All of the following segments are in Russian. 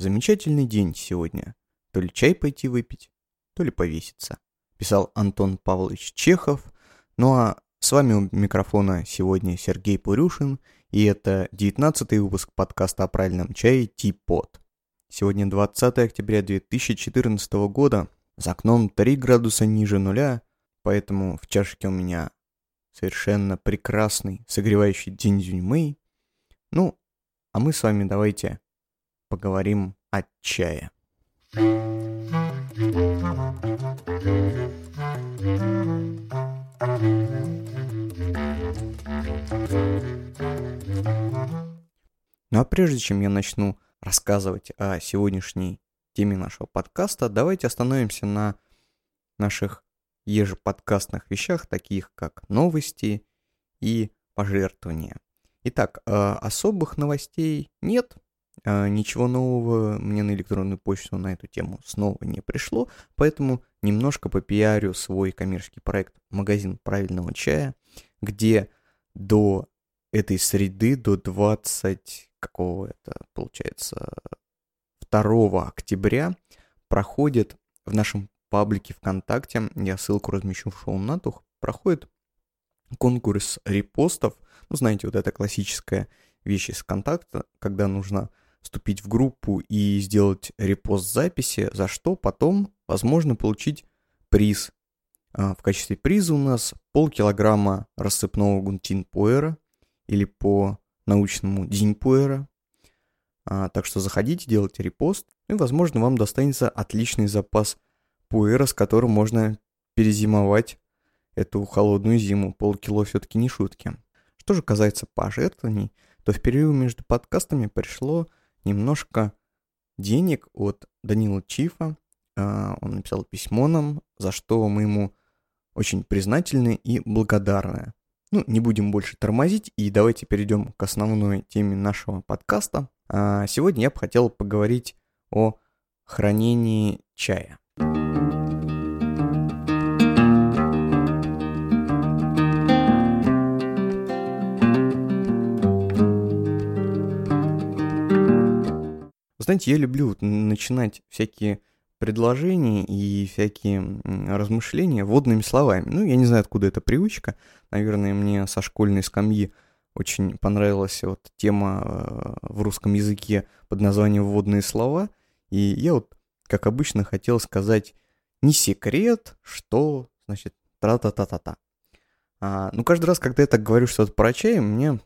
Замечательный день сегодня. То ли чай пойти выпить, то ли повеситься. Писал Антон Павлович Чехов. Ну а с вами у микрофона сегодня Сергей Пурюшин, и это 19 выпуск подкаста о правильном чае Типот. Сегодня 20 октября 2014 года, за окном 3 градуса ниже нуля, поэтому в чашке у меня совершенно прекрасный согревающий день Зюньмэй. Ну, а мы с вами давайте поговорим о чае. Ну а прежде чем я начну рассказывать о сегодняшней теме нашего подкаста, давайте остановимся на наших ежеподкастных вещах, таких как новости и пожертвования. Итак, э, особых новостей нет, ничего нового мне на электронную почту на эту тему снова не пришло, поэтому немножко попиарю свой коммерческий проект «Магазин правильного чая», где до этой среды, до 20 какого это получается 2 октября проходит в нашем паблике ВКонтакте, я ссылку размещу в шоу-натух, проходит конкурс репостов. Ну, знаете, вот это классическая вещь из ВКонтакта, когда нужно вступить в группу и сделать репост записи, за что потом возможно получить приз. А, в качестве приза у нас полкилограмма рассыпного гунтин пуэра или по научному Диньпуэра. А, так что заходите, делайте репост, и, возможно, вам достанется отличный запас пуэра, с которым можно перезимовать эту холодную зиму. Полкило все-таки не шутки. Что же касается пожертвований, то в перерыве между подкастами пришло немножко денег от Данила Чифа. А, он написал письмо нам, за что мы ему очень признательны и благодарны. Ну, не будем больше тормозить и давайте перейдем к основной теме нашего подкаста. А, сегодня я бы хотел поговорить о хранении чая. Знаете, я люблю начинать всякие предложений и всякие размышления водными словами. Ну, я не знаю, откуда эта привычка. Наверное, мне со школьной скамьи очень понравилась вот тема э, в русском языке под названием «Вводные слова». И я вот, как обычно, хотел сказать не секрет, что, значит, тра-та-та-та-та. А, ну, каждый раз, когда я так говорю что-то про чай, мне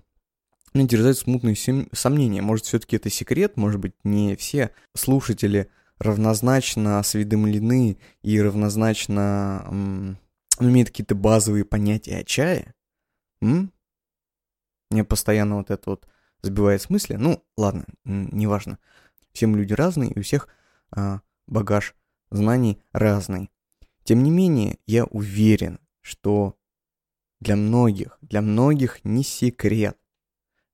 меня терзают смутные сомнения. Может, все-таки это секрет, может быть, не все слушатели равнозначно осведомлены и равнозначно м, имеют какие-то базовые понятия о чае? М? Мне постоянно вот это вот сбивает с мысли. Ну, ладно, неважно. Все люди разные, и у всех а, багаж знаний разный. Тем не менее, я уверен, что для многих, для многих не секрет,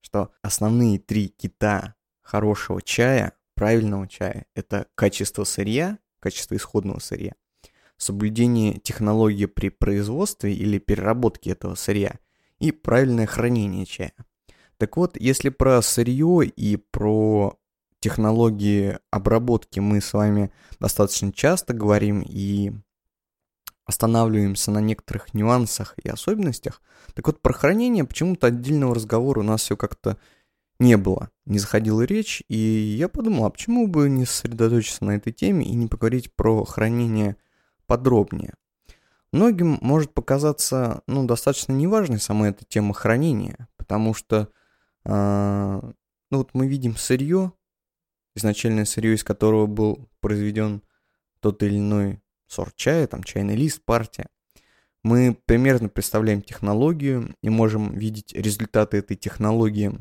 что основные три кита хорошего чая правильного чая – это качество сырья, качество исходного сырья, соблюдение технологии при производстве или переработке этого сырья и правильное хранение чая. Так вот, если про сырье и про технологии обработки мы с вами достаточно часто говорим и останавливаемся на некоторых нюансах и особенностях, так вот про хранение почему-то отдельного разговора у нас все как-то не было, не заходила речь, и я подумал, а почему бы не сосредоточиться на этой теме и не поговорить про хранение подробнее. Многим может показаться, ну, достаточно неважной сама эта тема хранения, потому что, э, ну, вот мы видим сырье, изначальное сырье, из которого был произведен тот или иной сорт чая, там, чайный лист, партия. Мы примерно представляем технологию и можем видеть результаты этой технологии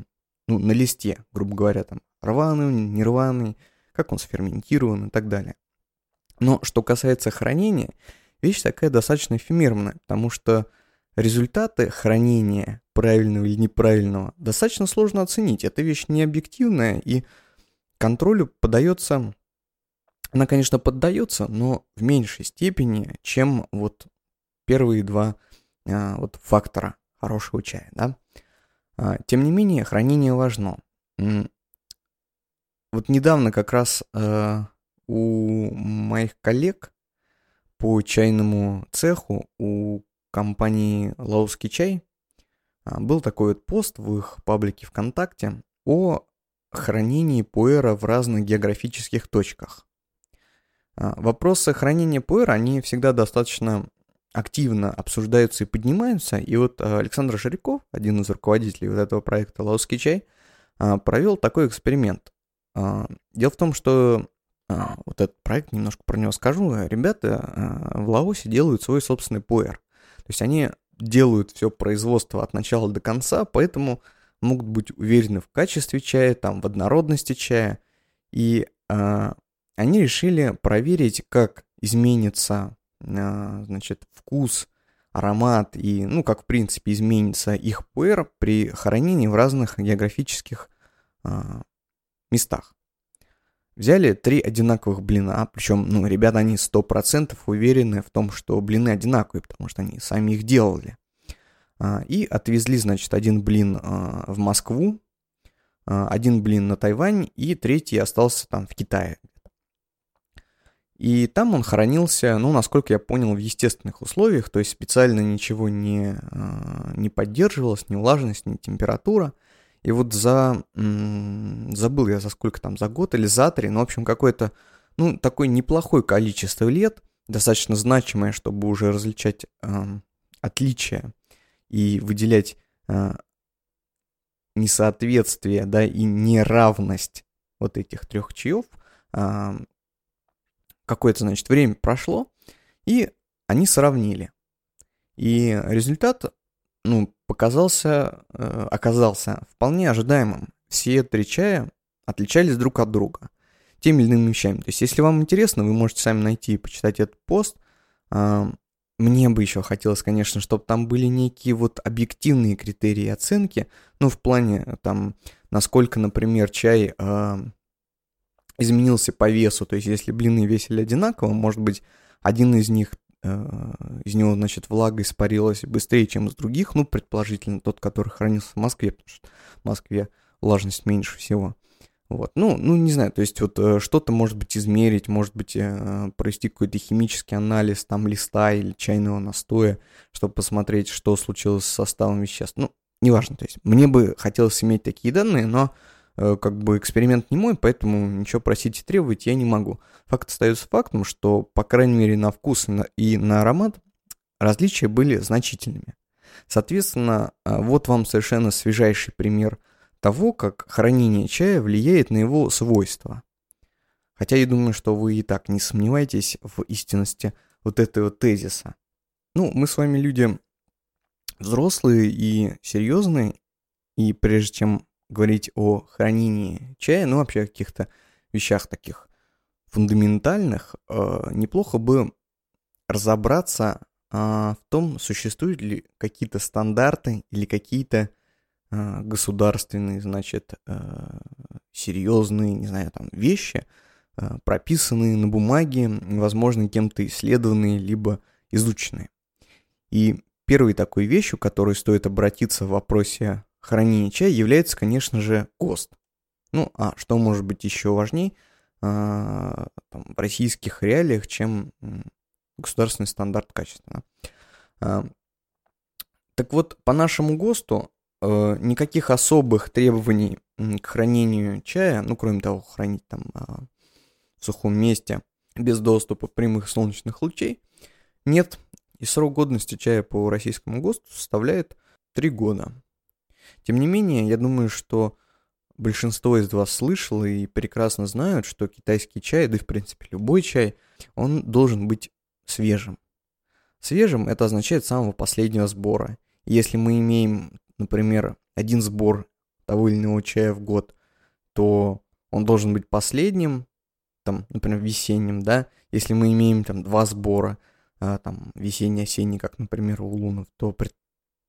ну, на листе, грубо говоря, там, рваный, нерваный, как он сферментирован и так далее. Но что касается хранения, вещь такая достаточно эфемерная, потому что результаты хранения правильного или неправильного достаточно сложно оценить. Эта вещь не объективная и контролю подается, она, конечно, поддается, но в меньшей степени, чем вот первые два а, вот фактора хорошего чая, да. А, тем не менее, хранение важно. вот недавно как раз э, у моих коллег по чайному цеху, у компании «Лаусский чай» а, был такой вот пост в их паблике ВКонтакте о хранении пуэра в разных географических точках. А, вопросы хранения пуэра, они всегда достаточно активно обсуждаются и поднимаются. И вот а, Александр Шариков, один из руководителей вот этого проекта «Лаусский чай», провел такой эксперимент. Дело в том, что вот этот проект, немножко про него скажу, ребята в Лаосе делают свой собственный пуэр. То есть они делают все производство от начала до конца, поэтому могут быть уверены в качестве чая, там, в однородности чая. И они решили проверить, как изменится, э, значит, вкус, аромат и, ну, как, в принципе, изменится их пуэр при хранении в разных географических э, местах. Взяли три одинаковых блина, причем, ну, ребята, они сто процентов уверены в том, что блины одинаковые, потому что они сами их делали. А, и отвезли, значит, один блин а, в Москву, а, один блин на Тайвань и третий остался там в Китае. И там он хранился, ну, насколько я понял, в естественных условиях, то есть специально ничего не, не поддерживалось, ни влажность, ни температура. И вот за, забыл я за сколько там, за год или за три, ну, в общем, какое-то, ну, такое неплохое количество лет, достаточно значимое, чтобы уже различать э, отличия и выделять э, несоответствие, да, и неравность вот этих трех чаев, какое-то, значит, время прошло, и они сравнили. И результат, ну, показался, э, оказался вполне ожидаемым. Все три чая отличались друг от друга теми или иными вещами. То есть, если вам интересно, вы можете сами найти и почитать этот пост. Мне бы еще хотелось, конечно, чтобы там были некие вот объективные критерии оценки, ну, в плане там, насколько, например, чай э, изменился по весу, то есть если блины весили одинаково, может быть, один из них, э, из него, значит, влага испарилась быстрее, чем из других, ну, предположительно, тот, который хранился в Москве, потому что в Москве влажность меньше всего. Вот, ну, ну, не знаю, то есть вот э, что-то может быть измерить, может быть э, провести какой-то химический анализ там листа или чайного настоя, чтобы посмотреть, что случилось с составом веществ. Ну, неважно, то есть мне бы хотелось иметь такие данные, но как бы эксперимент не мой, поэтому ничего просить и требовать я не могу. Факт остается фактом, что, по крайней мере, на вкус и на аромат различия были значительными. Соответственно, вот вам совершенно свежайший пример – того, как хранение чая влияет на его свойства. Хотя я думаю, что вы и так не сомневаетесь в истинности вот этого тезиса. Ну, мы с вами люди взрослые и серьезные, и прежде чем говорить о хранении чая, ну вообще каких-то вещах таких фундаментальных, э, неплохо бы разобраться э, в том, существуют ли какие-то стандарты или какие-то а, государственные, значит, а, серьезные, не знаю, там, вещи, а, прописанные на бумаге, возможно, кем-то исследованные, либо изученные. И первой такой вещью, которой стоит обратиться в вопросе хранения чая, является, конечно же, ГОСТ. Ну, а что может быть еще важнее там, в российских реалиях, чем государственный стандарт качества. Так вот, по нашему ГОСТу э, никаких особых требований к хранению чая, ну, кроме того, хранить там э, в сухом месте без доступа прямых солнечных лучей, нет. И срок годности чая по российскому ГОСТу составляет 3 года. Тем не менее, я думаю, что большинство из вас слышало и прекрасно знают, что китайский чай, да и в принципе любой чай, он должен быть свежим. Свежим это означает самого последнего сбора. Если мы имеем например, один сбор того или иного чая в год, то он должен быть последним, там, например, весенним, да, если мы имеем там два сбора, а, там, весенний-осенний, как, например, у лунов, то пред,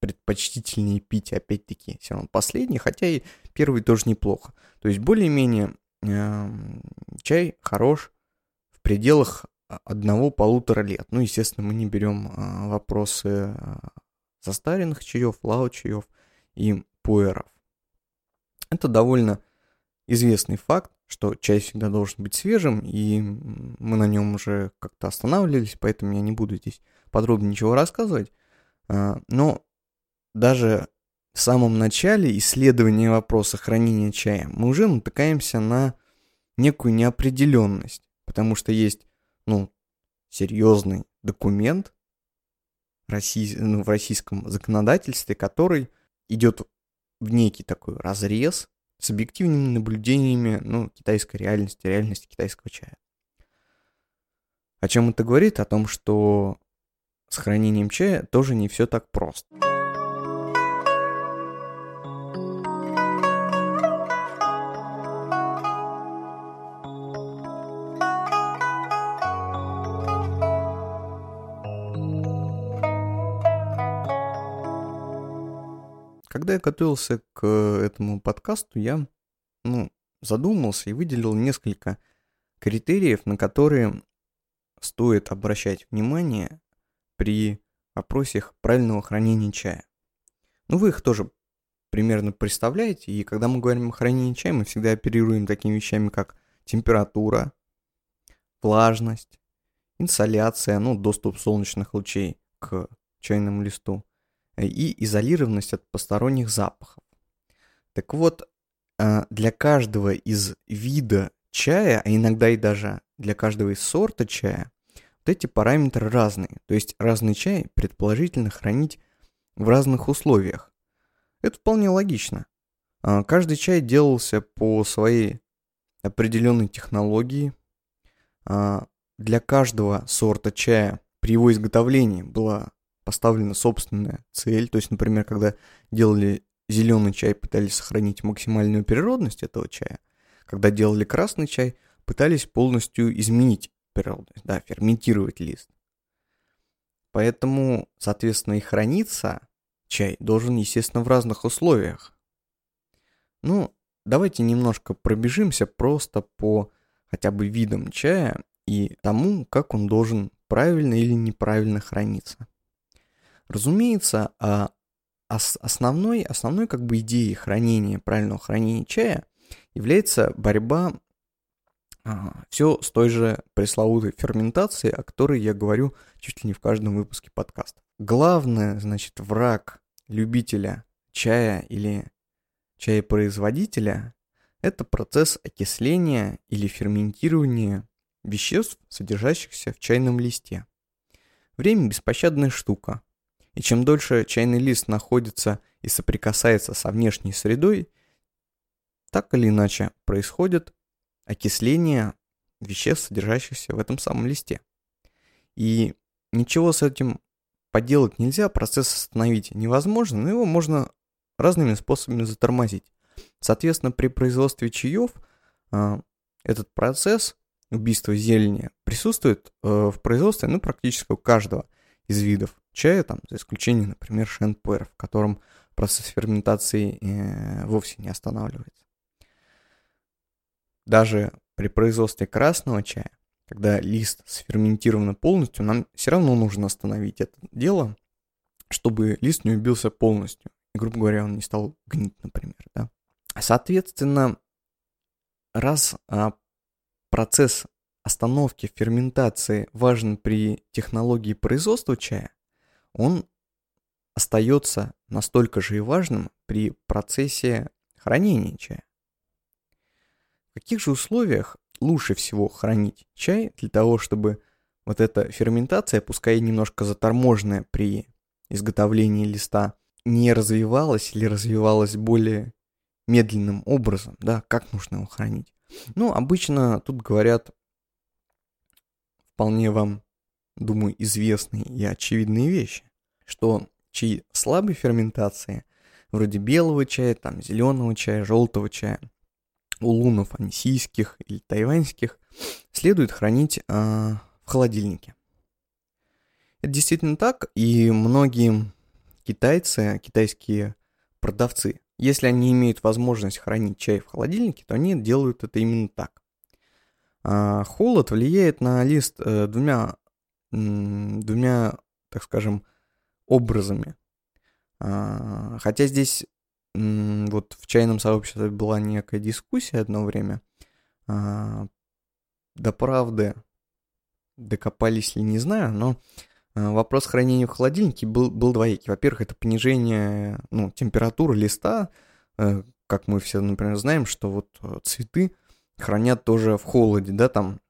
предпочтительнее пить, опять-таки, все равно последний, хотя и первый тоже неплохо. То есть, более-менее, э, чай хорош в пределах одного-полутора лет. Ну, естественно, мы не берем э, вопросы э, застаренных чаев, лао чаев, и пуэров. Это довольно известный факт, что чай всегда должен быть свежим, и мы на нем уже как-то останавливались, поэтому я не буду здесь подробно ничего рассказывать. А, но даже в самом начале исследования вопроса хранения чая мы уже натыкаемся на некую неопределенность, потому что есть, ну, серьезный документ ну, в российском законодательстве, который идет в некий такой разрез с объективными наблюдениями ну, китайской реальности, реальности китайского чая. О чем это говорит? О том, что с хранением чая тоже не все так просто. Когда я готовился к этому подкасту, я ну, задумался и выделил несколько критериев, на которые стоит обращать внимание при вопросе правильного хранения чая. Ну, вы их тоже примерно представляете, и когда мы говорим о хранении чая, мы всегда оперируем такими вещами, как температура, влажность, инсоляция, ну, доступ солнечных лучей к чайному листу, и изолированность от посторонних запахов. Так вот, а, для каждого из вида чая, а иногда и даже для каждого из сорта чая, вот эти параметры разные. То есть разный чай предположительно хранить в разных условиях. Это вполне логично. А, каждый чай делался по своей определенной технологии. Для каждого сорта чая при его изготовлении была поставлена собственная цель. То есть, например, когда делали зеленый чай, пытались сохранить максимальную природность этого чая. Когда делали красный чай, пытались полностью изменить природность, да, ферментировать лист. Поэтому, соответственно, и храниться чай должен, естественно, в разных условиях. Ну, давайте немножко пробежимся просто по хотя бы видам чая и тому, как он должен правильно или неправильно храниться. Разумеется, а основной, основной как бы идеей хранения, правильного хранения чая является борьба а, все с той же пресловутой ферментацией, о которой я говорю чуть ли не в каждом выпуске подкаста. Главное, значит, враг любителя чая или чаепроизводителя – это процесс окисления или ферментирования веществ, содержащихся в чайном листе. Время – беспощадная штука. И чем дольше чайный лист находится и соприкасается со внешней средой, так или иначе происходит окисление веществ, содержащихся в этом самом листе. И ничего с этим поделать нельзя, процесс остановить невозможно, но его можно разными способами затормозить. Соответственно, при производстве чаев э, этот процесс убийства зелени присутствует э, в производстве ну, практически у каждого из видов чая, там, за исключением, например, шенпуэр, в котором процесс ферментации э, вовсе не останавливается. Даже при производстве красного чая, когда лист сферментирован полностью, нам все равно нужно остановить это дело, чтобы лист не убился полностью. И, грубо говоря, он не стал гнить, например. Да? Соответственно, раз а, процесс остановки ферментации важен при технологии производства чая, он остается настолько же и важным при процессе хранения чая. В каких же условиях лучше всего хранить чай для того, чтобы вот эта ферментация, пускай немножко заторможенная при изготовлении листа, не развивалась или развивалась более медленным образом, да, как нужно его хранить. Ну, обычно тут говорят вполне вам думаю, известные и очевидные вещи, что чаи слабой ферментации, вроде белого чая, там, зеленого чая, желтого чая, улунов ансийских или тайваньских, следует хранить э, в холодильнике. Это действительно так, и многие китайцы, китайские продавцы, если они имеют возможность хранить чай в холодильнике, то они делают это именно так. А холод влияет на лист э, двумя двумя, так скажем, образами. А, хотя здесь вот в чайном сообществе была некая дискуссия одно время. А, до правды докопались ли, не знаю, но а, вопрос хранения в холодильнике был, был двоякий. Во-первых, это понижение ну, температуры листа. Э, как мы все, например, знаем, что вот э, цветы хранят тоже в холоде, да, там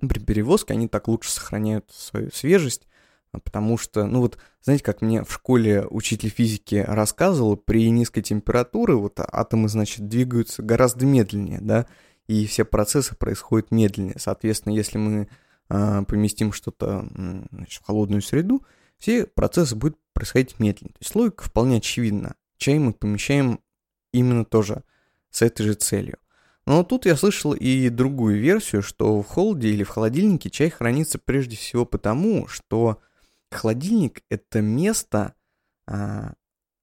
при перевозке они так лучше сохраняют свою свежесть, потому что, ну вот, знаете, как мне в школе учитель физики рассказывал, при низкой температуре вот атомы, значит, двигаются гораздо медленнее, да, и все процессы происходят медленнее. Соответственно, если мы э, поместим что-то значит, в холодную среду, все процессы будут происходить медленнее. То есть логика вполне очевидна. Чай мы помещаем именно тоже с этой же целью. Но тут я слышал и другую версию, что в холоде или в холодильнике чай хранится прежде всего потому, что холодильник это место а,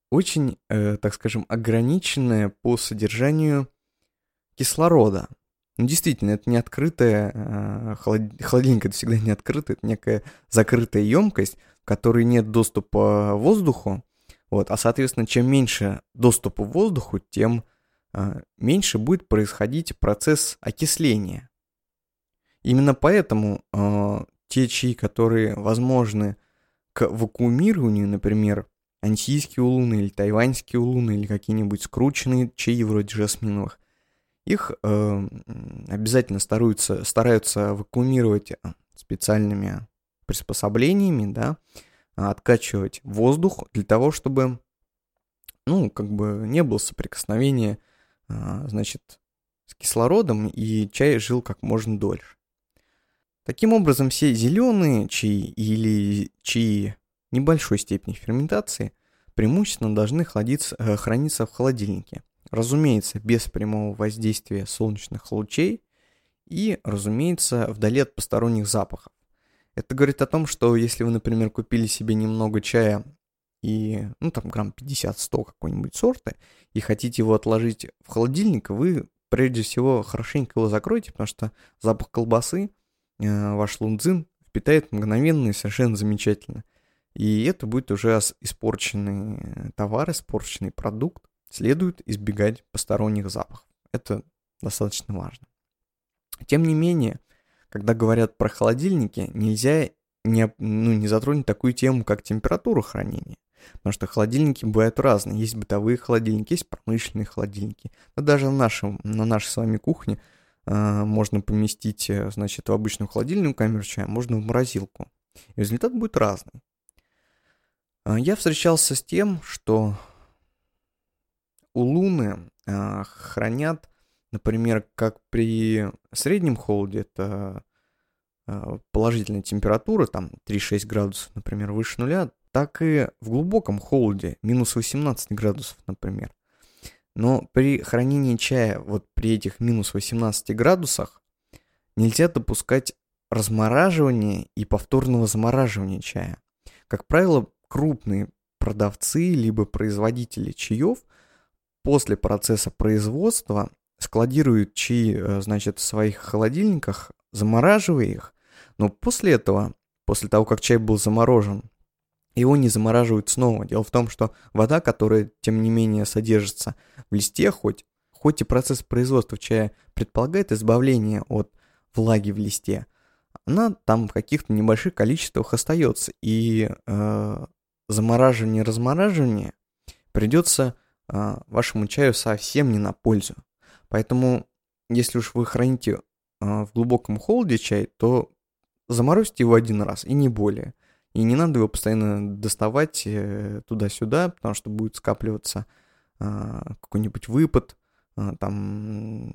очень, э, так скажем, ограниченное по содержанию кислорода. Ну, действительно, это не открытая, э, холод... холодильник это всегда не открытый, это некая закрытая емкость, в которой нет доступа воздуху, вот, а, соответственно, чем меньше доступа воздуху, тем меньше будет происходить процесс окисления. Именно поэтому э, те чаи, которые возможны к вакуумированию, например, антийские улуны или тайваньские улуны или какие-нибудь скрученные чаи вроде жасминовых, их э, обязательно стараются, стараются вакуумировать специальными приспособлениями, да, откачивать воздух для того, чтобы, ну, как бы не было соприкосновения а, значит, с кислородом, и чай жил как можно дольше. Таким образом, все зеленые чаи или чаи небольшой степени ферментации преимущественно должны хладиться, э, храниться в холодильнике. Разумеется, без прямого воздействия солнечных лучей и, разумеется, вдали от посторонних запахов. Это говорит о том, что если вы, например, купили себе немного чая и, ну, там, грамм 50-100 какой-нибудь сорта, и хотите его отложить в холодильник, вы, прежде всего, хорошенько его закройте, потому что запах колбасы э, ваш лунзин впитает мгновенно и совершенно замечательно. И это будет уже испорченный товар, испорченный продукт. Следует избегать посторонних запахов. Это достаточно важно. Тем не менее, когда говорят про холодильники, нельзя не, ну, не затронуть такую тему, как температура хранения. Потому что холодильники бывают разные. Есть бытовые холодильники, есть промышленные холодильники. Но даже на, нашем, на нашей с вами кухне э, можно поместить, э, значит, в обычную холодильную камеру чая, можно в морозилку. И результат будет разный. Э, я встречался с тем, что у Луны э, хранят, например, как при среднем холоде, это э, положительная температура, там 3-6 градусов, например, выше нуля, так и в глубоком холоде, минус 18 градусов, например. Но при хранении чая вот при этих минус 18 градусах нельзя допускать размораживания и повторного замораживания чая. Как правило, крупные продавцы либо производители чаев после процесса производства складируют чаи, э, значит, в своих холодильниках, замораживая их, но после этого, после того, как чай был заморожен, его не замораживают снова. Дело в том, что вода, которая, тем не менее, содержится в листе, хоть, хоть и процесс производства чая предполагает избавление от влаги в листе, она там в каких-то небольших количествах остается. И э, замораживание, размораживание придется э, вашему чаю совсем не на пользу. Поэтому, если уж вы храните э, в глубоком холоде чай, то заморозьте его один раз и не более. И не надо его постоянно доставать э, туда-сюда, потому что будет скапливаться а, какой-нибудь выпад, а, там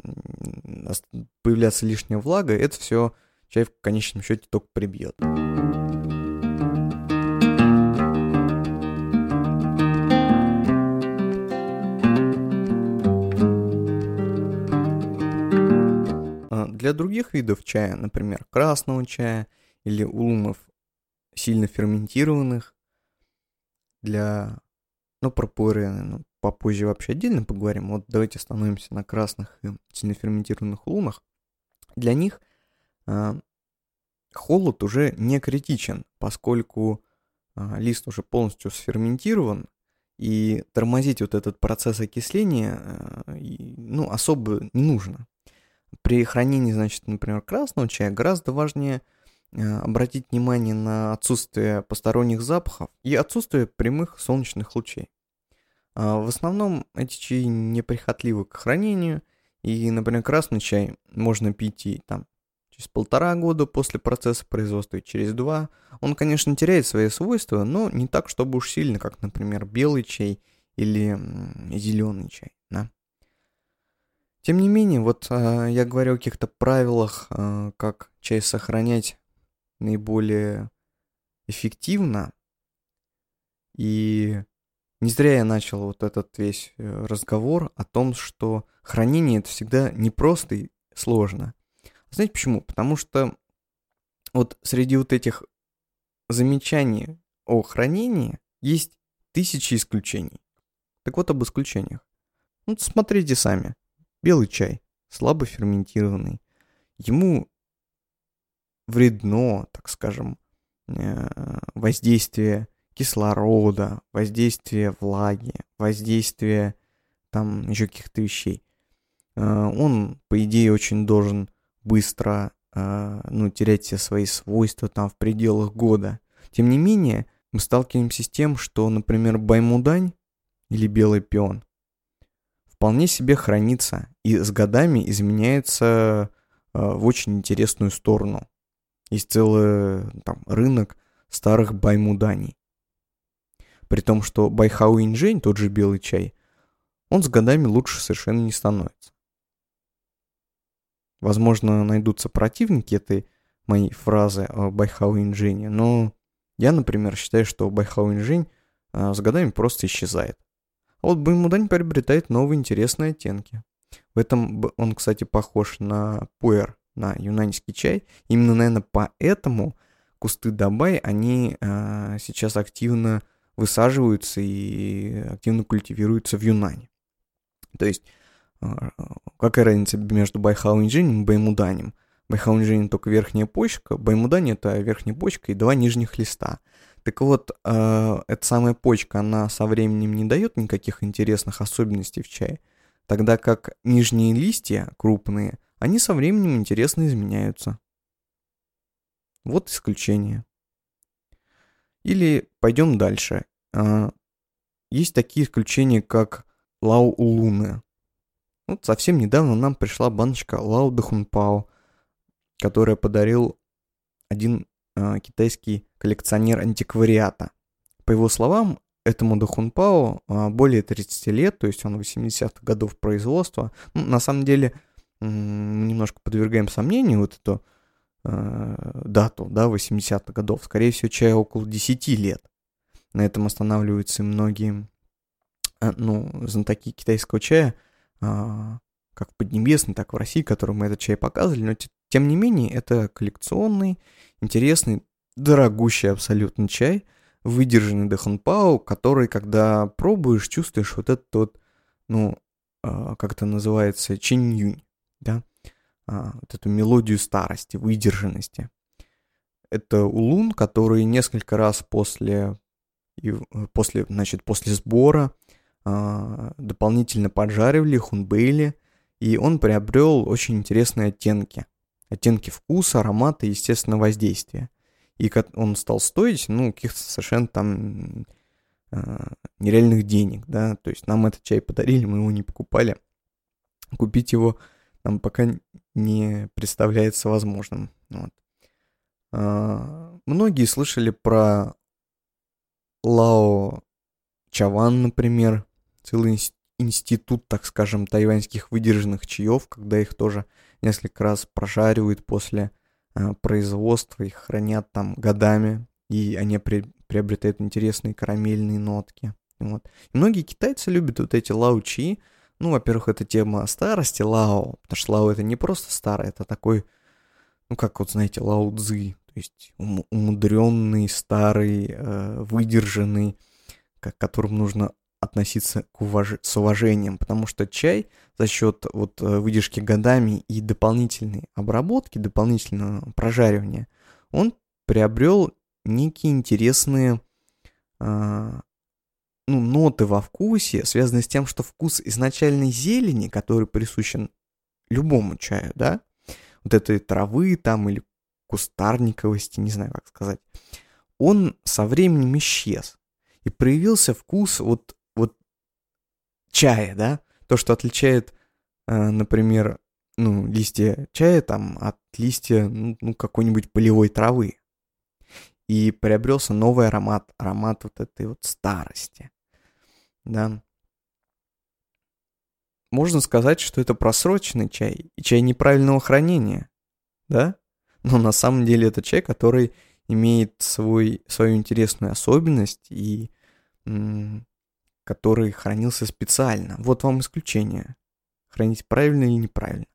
появляться лишняя влага, это все чай в конечном счете только прибьет. А, для других видов чая, например, красного чая или улунов сильно ферментированных, для, ну, про пуэры, ну, попозже вообще отдельно поговорим. Вот давайте остановимся на красных и сильно ферментированных лунах. Для них э, холод уже не критичен, поскольку э, лист уже полностью сферментирован, И тормозить вот этот процесс окисления, э, ну, особо не нужно. При хранении, значит, например, красного чая гораздо важнее обратить внимание на отсутствие посторонних запахов и отсутствие прямых солнечных лучей. А в основном эти чаи неприхотливы к хранению, и, например, красный чай можно пить и там через полтора года после процесса производства и через два. Он, конечно, теряет свои свойства, но не так, чтобы уж сильно, как, например, белый чай или зеленый чай. Да? Тем не менее, вот э, я говорю о каких-то правилах, э, как чай сохранять наиболее эффективно. И не зря я начал вот этот весь э, разговор о том, что хранение это всегда непросто и сложно. Знаете почему? Потому что вот среди вот этих замечаний о хранении есть тысячи исключений. Так вот об исключениях. Ну, смотрите сами. Белый чай, слабо ферментированный. Ему вредно, так скажем, э, воздействие кислорода, воздействие влаги, воздействие там еще каких-то вещей. Э, он, по идее, очень должен быстро э, ну, терять все свои свойства там в пределах года. Тем не менее, мы сталкиваемся с тем, что, например, баймудань или белый пион вполне себе хранится и с годами изменяется в очень интересную сторону. Есть целый там, рынок старых баймуданий. При том, что Байхау Инжень, тот же белый чай, он с годами лучше совершенно не становится. Возможно, найдутся противники этой моей фразы о Байхау Инжене, но я, например, считаю, что Байхау Инжень а, с годами просто исчезает. А вот Баймудань приобретает новые интересные оттенки. В этом он, кстати, похож на пуэр, на юнаньский чай. Именно, наверное, поэтому кусты Дабай, они э, сейчас активно высаживаются и активно культивируются в Юнане. То есть, а, какая разница между Байхау-инжинем и Баймуданем? Бай Хао Инь Чжэнь только верхняя почка, Баймудань это верхняя почка и два нижних листа. Так вот, э, эта самая почка, она со временем не дает никаких интересных особенностей в чае, тогда как нижние листья, крупные, они со временем интересно изменяются. Вот исключение. Или пойдем дальше. А, есть такие исключения, как Лао Улуны. Вот совсем недавно нам пришла баночка Лао Дахунпао, которая подарил один э, китайский коллекционер антиквариата. По его словам, этому Дахунпао э, более 30 лет, то есть он 80-х годов производства. Ну, на самом деле, немножко подвергаем сомнению вот эту э, дату, да, 80-х годов. Скорее всего, чай около 10 лет. На этом останавливаются многие, э, ну, знатоки китайского чая, э, как в Поднебесной, так и в России, которым мы этот чай показывали, но тем не менее это коллекционный, интересный, дорогущий абсолютно чай, выдержанный Дахунпао, который, когда пробуешь, чувствуешь вот этот вот, ну, как это называется, чинюнь, да, а, вот эту мелодию старости, выдержанности. Это улун, который несколько раз после, после, значит, после сбора а, дополнительно поджаривали, хунбейли, и он приобрел очень интересные оттенки. Оттенки вкуса, аромата и, естественно, воздействия. И он стал стоить, ну, каких-то совершенно там э, нереальных денег, да, то есть нам этот чай подарили, мы его не покупали. Купить его нам пока не представляется возможным. Вот. А, многие слышали про Лао Чаван, например, целый институт, так скажем, тайваньских выдержанных чаев, когда их тоже несколько раз прожаривают после а, производства, их хранят там годами, и они при, приобретают интересные карамельные нотки. Вот. И многие китайцы любят вот эти лао чи, ну, во-первых, это тема старости Лао, потому что Лао это не просто старый, это такой, ну, как вот, знаете, Лао Цзы, то есть ум- умудренный, старый, э, выдержанный, к которому нужно относиться к уваж... с уважением, потому что чай за счет вот э, выдержки годами и дополнительной обработки, дополнительного прожаривания, он приобрел некие интересные э, ну, ноты во вкусе связаны с тем, что вкус изначальной зелени, который присущен любому чаю, да, вот этой травы там или кустарниковости, не знаю, как сказать, он со временем исчез. И проявился вкус вот, вот чая, да, то, что отличает, э, например, ну, листья чая там от листья, ну, ну, какой-нибудь полевой травы. И приобрелся новый аромат, аромат вот этой вот старости, да. Можно сказать, что это просроченный чай и чай неправильного хранения, да? Но на самом деле это чай, который имеет свой, свою интересную особенность и м, который хранился специально. Вот вам исключение. Хранить правильно или неправильно.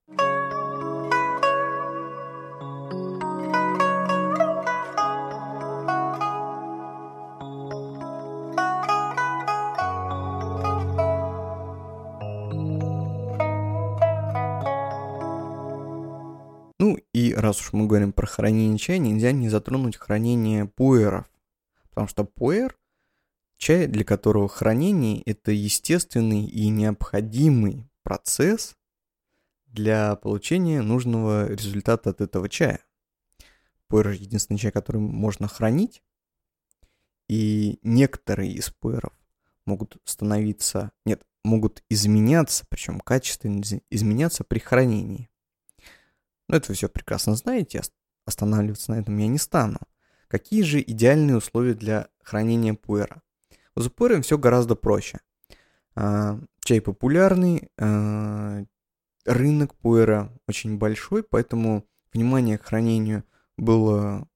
Ну и раз уж мы говорим про хранение чая, нельзя не затронуть хранение пуэров. Потому что пуэр – чай, для которого хранение – это естественный и необходимый процесс для получения нужного результата от этого чая. Пуэр – единственный чай, который можно хранить. И некоторые из пуэров могут становиться, нет, могут изменяться, причем качественно изменяться при хранении. Но это вы все прекрасно знаете, останавливаться на этом я не стану. Какие же идеальные условия для хранения пуэра? С пуэром все гораздо проще. А, чай популярный, а, рынок пуэра очень большой, поэтому внимание к хранению было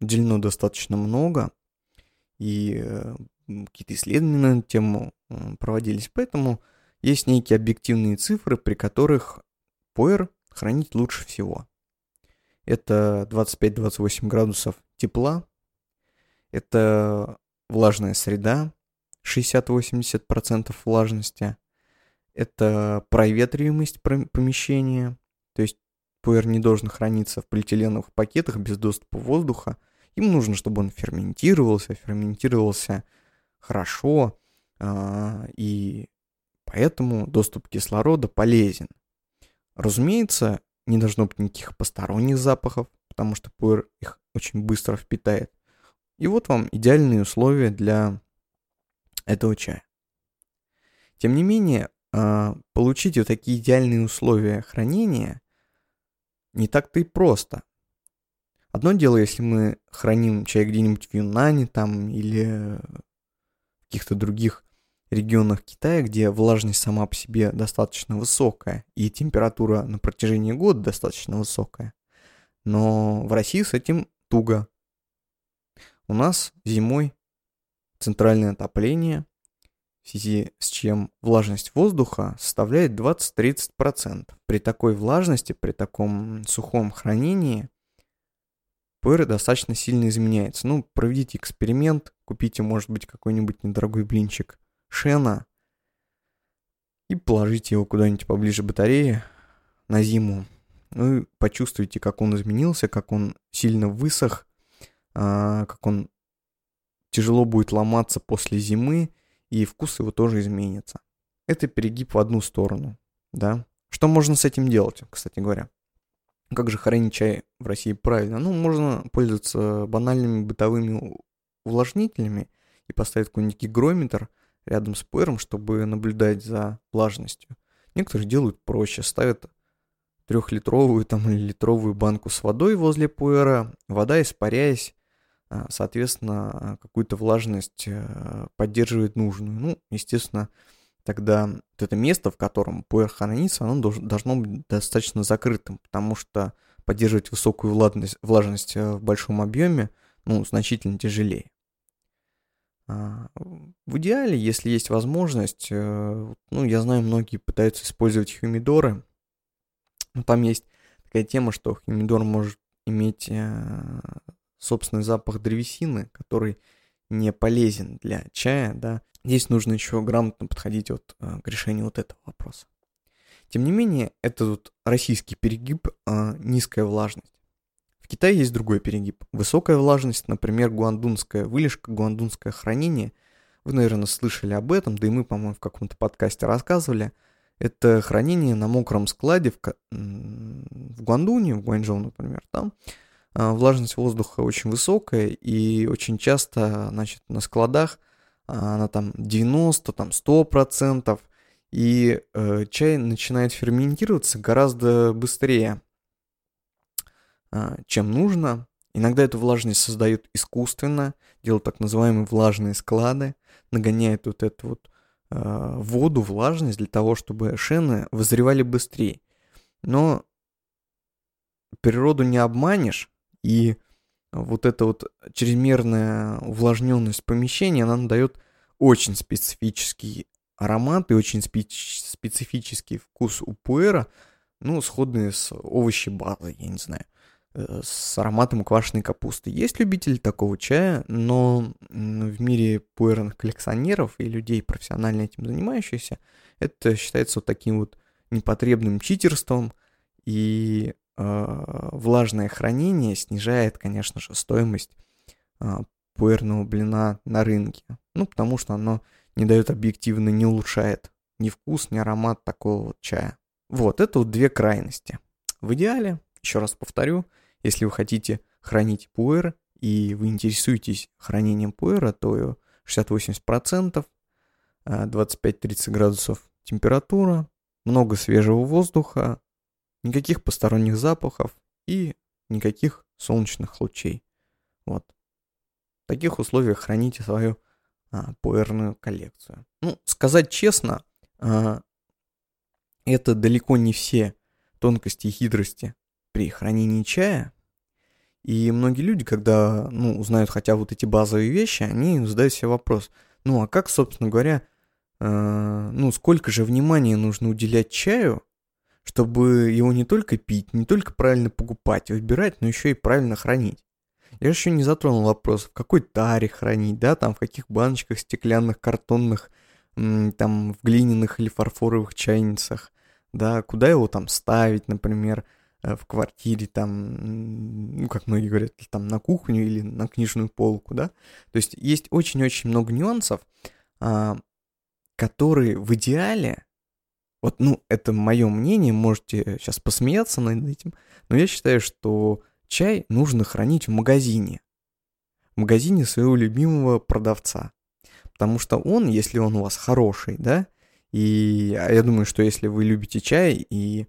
уделено достаточно много, и э, какие-то исследования на эту тему проводились, поэтому есть некие объективные цифры, при которых пуэр хранить лучше всего. Это 25-28 градусов тепла, это влажная среда, 60-80% влажности, это проветриваемость помещения, то есть пуэр не должен храниться в полиэтиленовых пакетах без доступа воздуха. Им нужно, чтобы он ферментировался, ферментировался хорошо, а, и поэтому доступ кислорода полезен. Разумеется, не должно быть никаких посторонних запахов, потому что пуэр их очень быстро впитает. И вот вам идеальные условия для этого чая. Тем не менее, а, получить вот такие идеальные условия хранения не так-то и просто. Одно дело, если мы храним чай где-нибудь в Юнане там или в каких-то других регионах Китая, где влажность сама по себе достаточно высокая и температура на протяжении года достаточно высокая. Но в России с этим туго. У нас зимой центральное отопление, в связи с чем влажность воздуха составляет 20-30%. При такой влажности, при таком сухом хранении, пыр достаточно сильно изменяется. Ну, проведите эксперимент, купите, может быть, какой-нибудь недорогой блинчик шена и положите его куда-нибудь поближе батареи на зиму. Ну и почувствуйте, как он изменился, как он сильно высох, а, как он тяжело будет ломаться после зимы, и вкус его тоже изменится. Это перегиб в одну сторону, да. Что можно с этим делать, кстати говоря? Как же хранить чай в России правильно? Ну, можно пользоваться банальными бытовыми увлажнителями и поставить какой-нибудь гигрометр – рядом с пуэром, чтобы наблюдать за влажностью. Некоторые делают проще, ставят трехлитровую там, или литровую банку с водой возле пуэра, вода, испаряясь, а, соответственно, какую-то влажность э, поддерживает нужную. Ну, естественно, тогда вот это место, в котором пуэр хранится, оно должно быть достаточно закрытым, потому что поддерживать высокую влажность, влажность э, в большом объеме, ну, значительно тяжелее. А, в идеале, если есть возможность, э, ну, я знаю, многие пытаются использовать хумидоры. Но там есть такая тема, что хумидор может иметь э, собственный запах древесины, который не полезен для чая, да. Здесь нужно еще грамотно подходить вот э, к решению вот этого вопроса. Тем не менее, это вот российский перегиб, низкая влажность. Китае есть другой перегиб. Высокая влажность, например, гуандунская вылежка, гуандунское хранение Вы, наверное, слышали об этом, да и мы, по-моему, в каком-то подкасте рассказывали. Это хранение на мокром складе в, в Гуандуне, в Гуанчжоу, например, там а, влажность воздуха очень высокая, и очень часто, значит, на складах она там 90, там 100%, и э, чай начинает ферментироваться гораздо быстрее, чем нужно. Иногда эту влажность создают искусственно, делают так называемые влажные склады, нагоняют вот эту вот э, воду, влажность для того, чтобы шены вызревали быстрее. Но природу не обманешь, и вот эта вот чрезмерная увлажненность помещения, она дает очень специфический аромат и очень специ- специфический вкус у пуэра, ну, сходные с овощебазой, я не знаю, с ароматом квашеной капусты. Есть любители такого чая, но в мире пуэрных коллекционеров и людей, профессионально этим занимающихся, это считается вот таким вот непотребным читерством, и э, влажное хранение снижает, конечно же, стоимость э, пуэрного блина на рынке. Ну, потому что оно не дает объективно, не улучшает ни вкус, ни аромат такого вот чая. Вот, это вот две крайности. В идеале, еще раз повторю, если вы хотите хранить пуэр, и вы интересуетесь хранением пуэра, то 60-80%, 25-30 градусов температура, много свежего воздуха, никаких посторонних запахов и никаких солнечных лучей. Вот. В таких условиях храните свою а, пуэрную коллекцию. Ну, сказать честно, а, это далеко не все тонкости и хитрости при хранении чая. И многие люди, когда ну, узнают хотя вот эти базовые вещи, они задают себе вопрос, ну а как, собственно говоря, э, ну сколько же внимания нужно уделять чаю, чтобы его не только пить, не только правильно покупать, выбирать, но еще и правильно хранить. Я еще не затронул вопрос, в какой таре хранить, да, там в каких баночках стеклянных, картонных, там в глиняных или фарфоровых чайницах, да, куда его там ставить, например, в квартире, там, ну, как многие говорят, там на кухню или на книжную полку, да. То есть есть очень-очень много нюансов, а, которые в идеале, вот, ну, это мое мнение, можете сейчас посмеяться над этим, но я считаю, что Чай нужно хранить в магазине. В магазине своего любимого продавца. Потому что он, если он у вас хороший, да, и а я думаю, что если вы любите чай и э,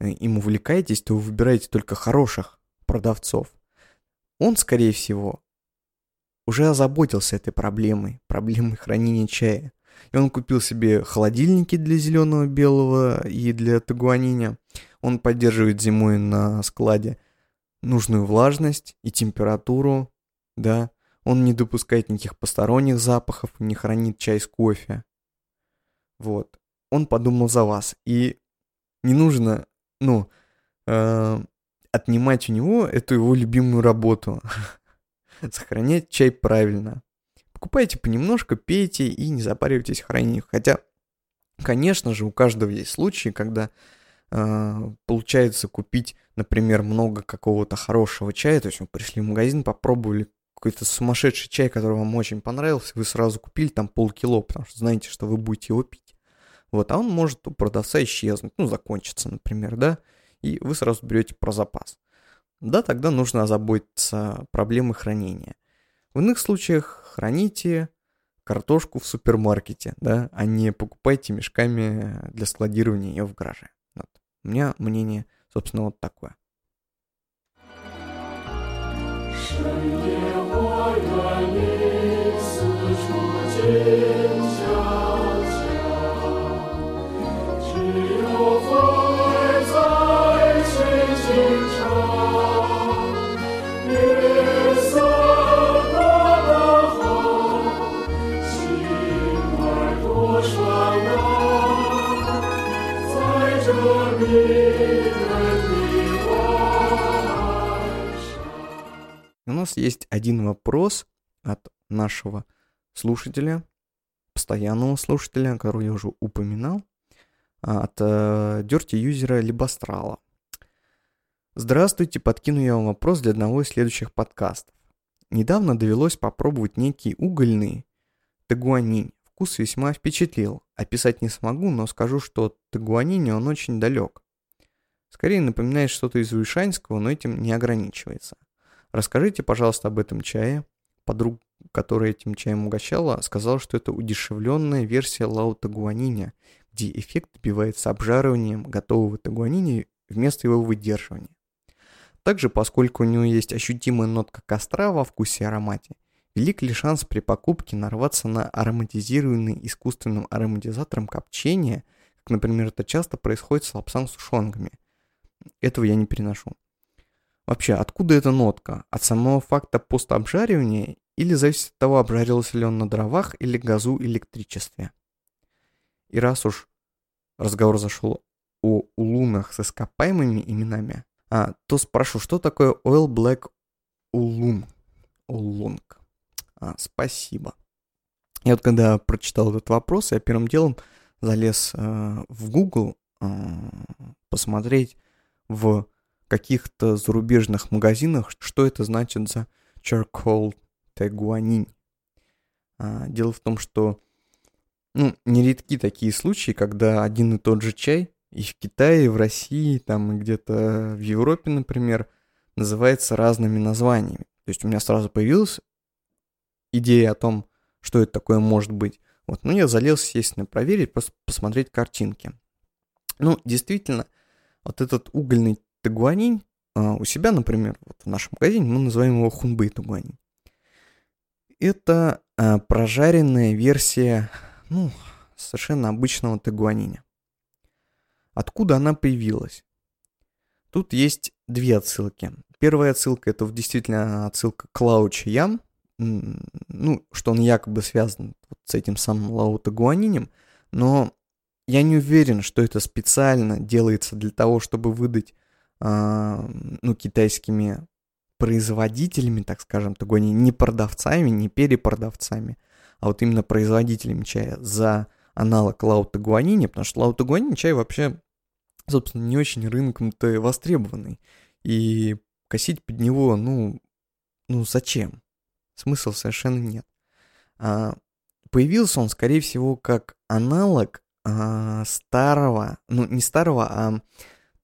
им увлекаетесь, то вы выбираете только хороших продавцов. Он, скорее всего, уже озаботился этой проблемой, проблемой хранения чая. И он купил себе холодильники для зеленого, белого и для тагуаниня. Он поддерживает зимой на складе нужную влажность и температуру, да, он не допускает никаких посторонних запахов, не хранит чай с кофе. Вот. Он подумал за вас. И не нужно, ну, э, отнимать у него эту его любимую работу. Сохранять чай правильно. Покупайте понемножку, пейте и не запаривайтесь хранить. Хотя, конечно же, у каждого есть случаи, когда э, получается купить например, много какого-то хорошего чая, то есть вы пришли в магазин, попробовали какой-то сумасшедший чай, который вам очень понравился, вы сразу купили там полкило, потому что знаете, что вы будете его пить. Вот, а он может у продавца исчезнуть, ну, закончиться, например, да, и вы сразу берете про запас. Да, тогда нужно озаботиться проблемой хранения. В иных случаях храните картошку в супермаркете, да, а не покупайте мешками для складирования ее в гараже. Вот. У меня мнение, собственно, вот такое. Шаги, ой, границы, нас есть один вопрос от нашего слушателя, постоянного слушателя, которого я уже упоминал, а, от э, Dirty юзера Либострала. Здравствуйте, подкину я вам вопрос для одного из следующих подкастов. Недавно довелось попробовать некие угольные, тагуанинь. Вкус весьма впечатлил. Описать не смогу, но скажу, что от тагуанини он очень далек. Скорее напоминает что-то из уишаньского, но этим не ограничивается. Расскажите, пожалуйста, об этом чае. Подруг, которая этим чаем угощала, сказала, что это удешевленная версия лао тагуаниня, где эффект добивается обжариванием готового тагуаниня вместо его выдерживания. Также, поскольку у него есть ощутимая нотка костра во вкусе и аромате, велик ли шанс при покупке нарваться на ароматизированный искусственным ароматизатором копчение, как, например, это часто происходит с лапсам сушонками. Этого я не переношу. Вообще, откуда эта нотка? От самого факта постобжаривания или зависит от того, обжарился ли он на дровах или газу электричестве? И раз уж разговор зашел о улунах с ископаемыми именами, а, то спрошу, что такое Oil Black Ulun? Улунг. А, спасибо. Я вот когда прочитал этот вопрос, я первым делом залез э, в Google э, посмотреть в каких-то зарубежных магазинах, что это значит за charcoal тегуанин. А, дело в том, что ну, нередки такие случаи, когда один и тот же чай и в Китае, и в России, там и где-то в Европе, например, называется разными названиями. То есть у меня сразу появилась идея о том, что это такое может быть. Вот, ну, я залез, естественно, проверить, просто посмотреть картинки. Ну, действительно, вот этот угольный тагуанин а, у себя, например, вот в нашем магазине мы называем его хунбэй тагуанин. Это а, прожаренная версия ну, совершенно обычного тагуаниня. Откуда она появилась? Тут есть две отсылки. Первая отсылка это действительно отсылка к Лао Чиям, ну, что он якобы связан вот с этим самым Лао Тагуанинем, но я не уверен, что это специально делается для того, чтобы выдать, ну, китайскими производителями, так скажем, Тагуани, не продавцами, не перепродавцами, а вот именно производителем чая за аналог Лаута Гуанини, потому что Лаута Гуанини чай вообще, собственно, не очень рынком-то востребованный. И косить под него, ну, ну зачем? Смысла совершенно нет. А, появился он, скорее всего, как аналог а, старого, ну не старого, а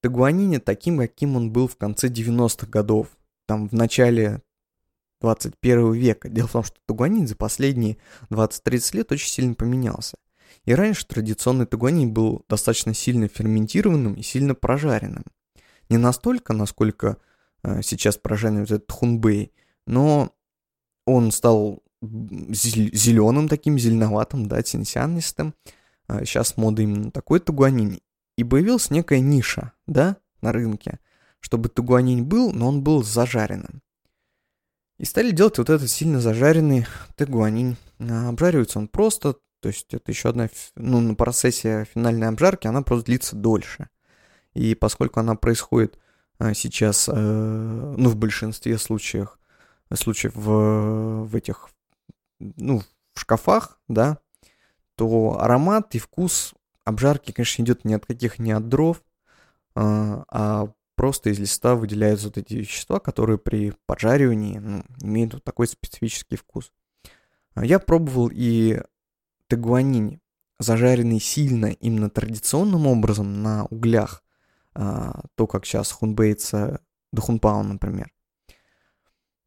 Тагуанини таким, каким он был в конце 90-х годов. Там в начале 21 века. Дело в том, что тугуанин за последние 20-30 лет очень сильно поменялся. И раньше традиционный тугуанин был достаточно сильно ферментированным и сильно прожаренным. Не настолько, насколько э, сейчас прожаренный вот этот хунбэй, но он стал зеленым таким, зеленоватым, да, тенсианистым. А сейчас мода именно такой тугуанин. И появилась некая ниша, да, на рынке, чтобы тугуанин был, но он был зажаренным. И стали делать вот этот сильно зажаренный тегуанин. Обжаривается он просто, то есть это еще одна, ну, на процессе финальной обжарки она просто длится дольше. И поскольку она происходит а, сейчас, э, ну, в большинстве случаев, случаев в, в этих, ну, в шкафах, да, то аромат и вкус обжарки, конечно, идет не от каких, не от дров, а, а просто из листа выделяются вот эти вещества, которые при поджаривании ну, имеют вот такой специфический вкус. А я пробовал и тагуанин, зажаренный сильно именно традиционным образом на углях, а, то, как сейчас хунбейца дохунпао, например.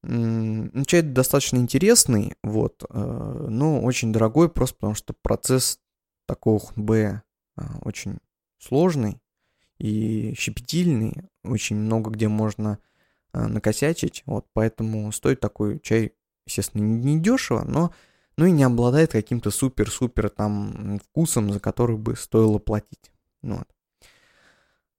Ну, чай достаточно интересный, вот, э, но очень дорогой, просто потому что процесс такого хунбэя очень сложный, и щепетильный, очень много где можно э, накосячить, вот, поэтому стоит такой чай, естественно, не дешево, но, ну и не обладает каким-то супер-супер там вкусом, за который бы стоило платить, ну вот.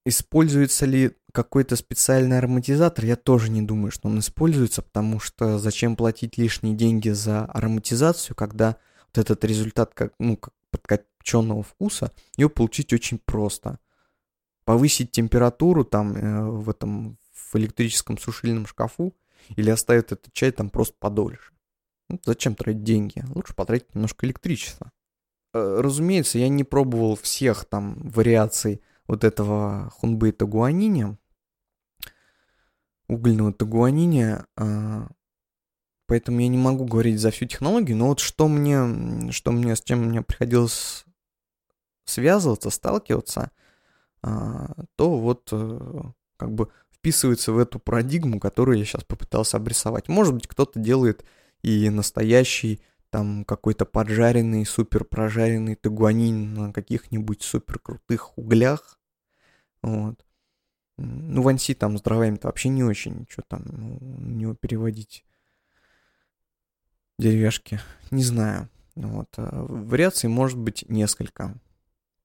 Используется ли какой-то специальный ароматизатор, я тоже не думаю, что он используется, потому что зачем платить лишние деньги за ароматизацию, когда вот этот результат как, ну, как подкопченного вкуса, ее получить очень просто повысить температуру там э, в этом в электрическом сушильном шкафу или оставить этот чай там просто подольше. Ну, зачем тратить деньги? Лучше потратить немножко электричества. Э, разумеется, я не пробовал всех там вариаций вот этого хунбы тагуаниня, угольного тагуаниня. Э, поэтому я не могу говорить за всю технологию, но вот что мне, что мне, с чем мне приходилось связываться, сталкиваться, а, то вот э, как бы вписывается в эту парадигму, которую я сейчас попытался обрисовать. Может быть, кто-то делает и настоящий там какой-то поджаренный, супер прожаренный тагуанин на каких-нибудь супер крутых углях. Вот. Ну, Ванси там с дровами-то вообще не очень, что там ну, у него переводить деревяшки, не знаю. Вот. А вариаций может быть несколько.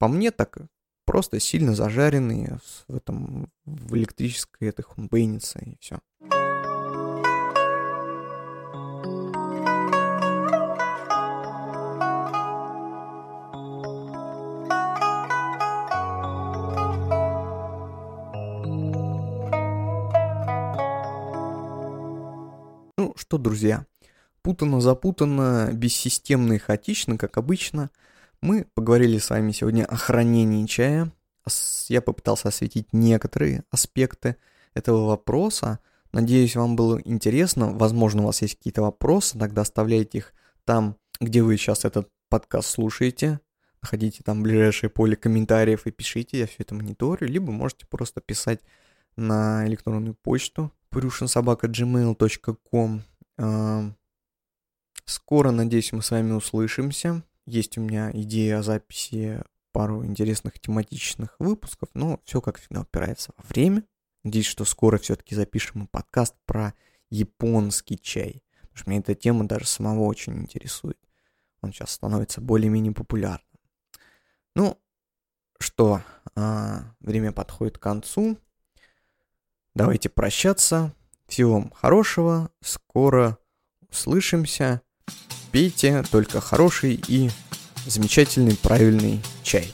По мне так просто сильно зажаренные в этом в электрической этой хунбейнице и все. Ну что, друзья, путано-запутано, бессистемно и хаотично, как обычно. Мы поговорили с вами сегодня о хранении чая. Я попытался осветить некоторые аспекты этого вопроса. Надеюсь, вам было интересно. Возможно, у вас есть какие-то вопросы, тогда оставляйте их там, где вы сейчас этот подкаст слушаете. Находите там ближайшее поле комментариев и пишите, я все это мониторю. Либо можете просто писать на электронную почту purushinsobaka.gmail.com Скоро, надеюсь, мы с вами услышимся. Есть у меня идея о записи пару интересных тематичных выпусков, но все, как всегда, упирается во время. Надеюсь, что скоро все-таки запишем подкаст про японский чай. Потому что меня эта тема даже самого очень интересует. Он сейчас становится более-менее популярным. Ну, что, а, время подходит к концу. Давайте прощаться. Всего вам хорошего. Скоро услышимся. Пейте только хороший и замечательный правильный чай.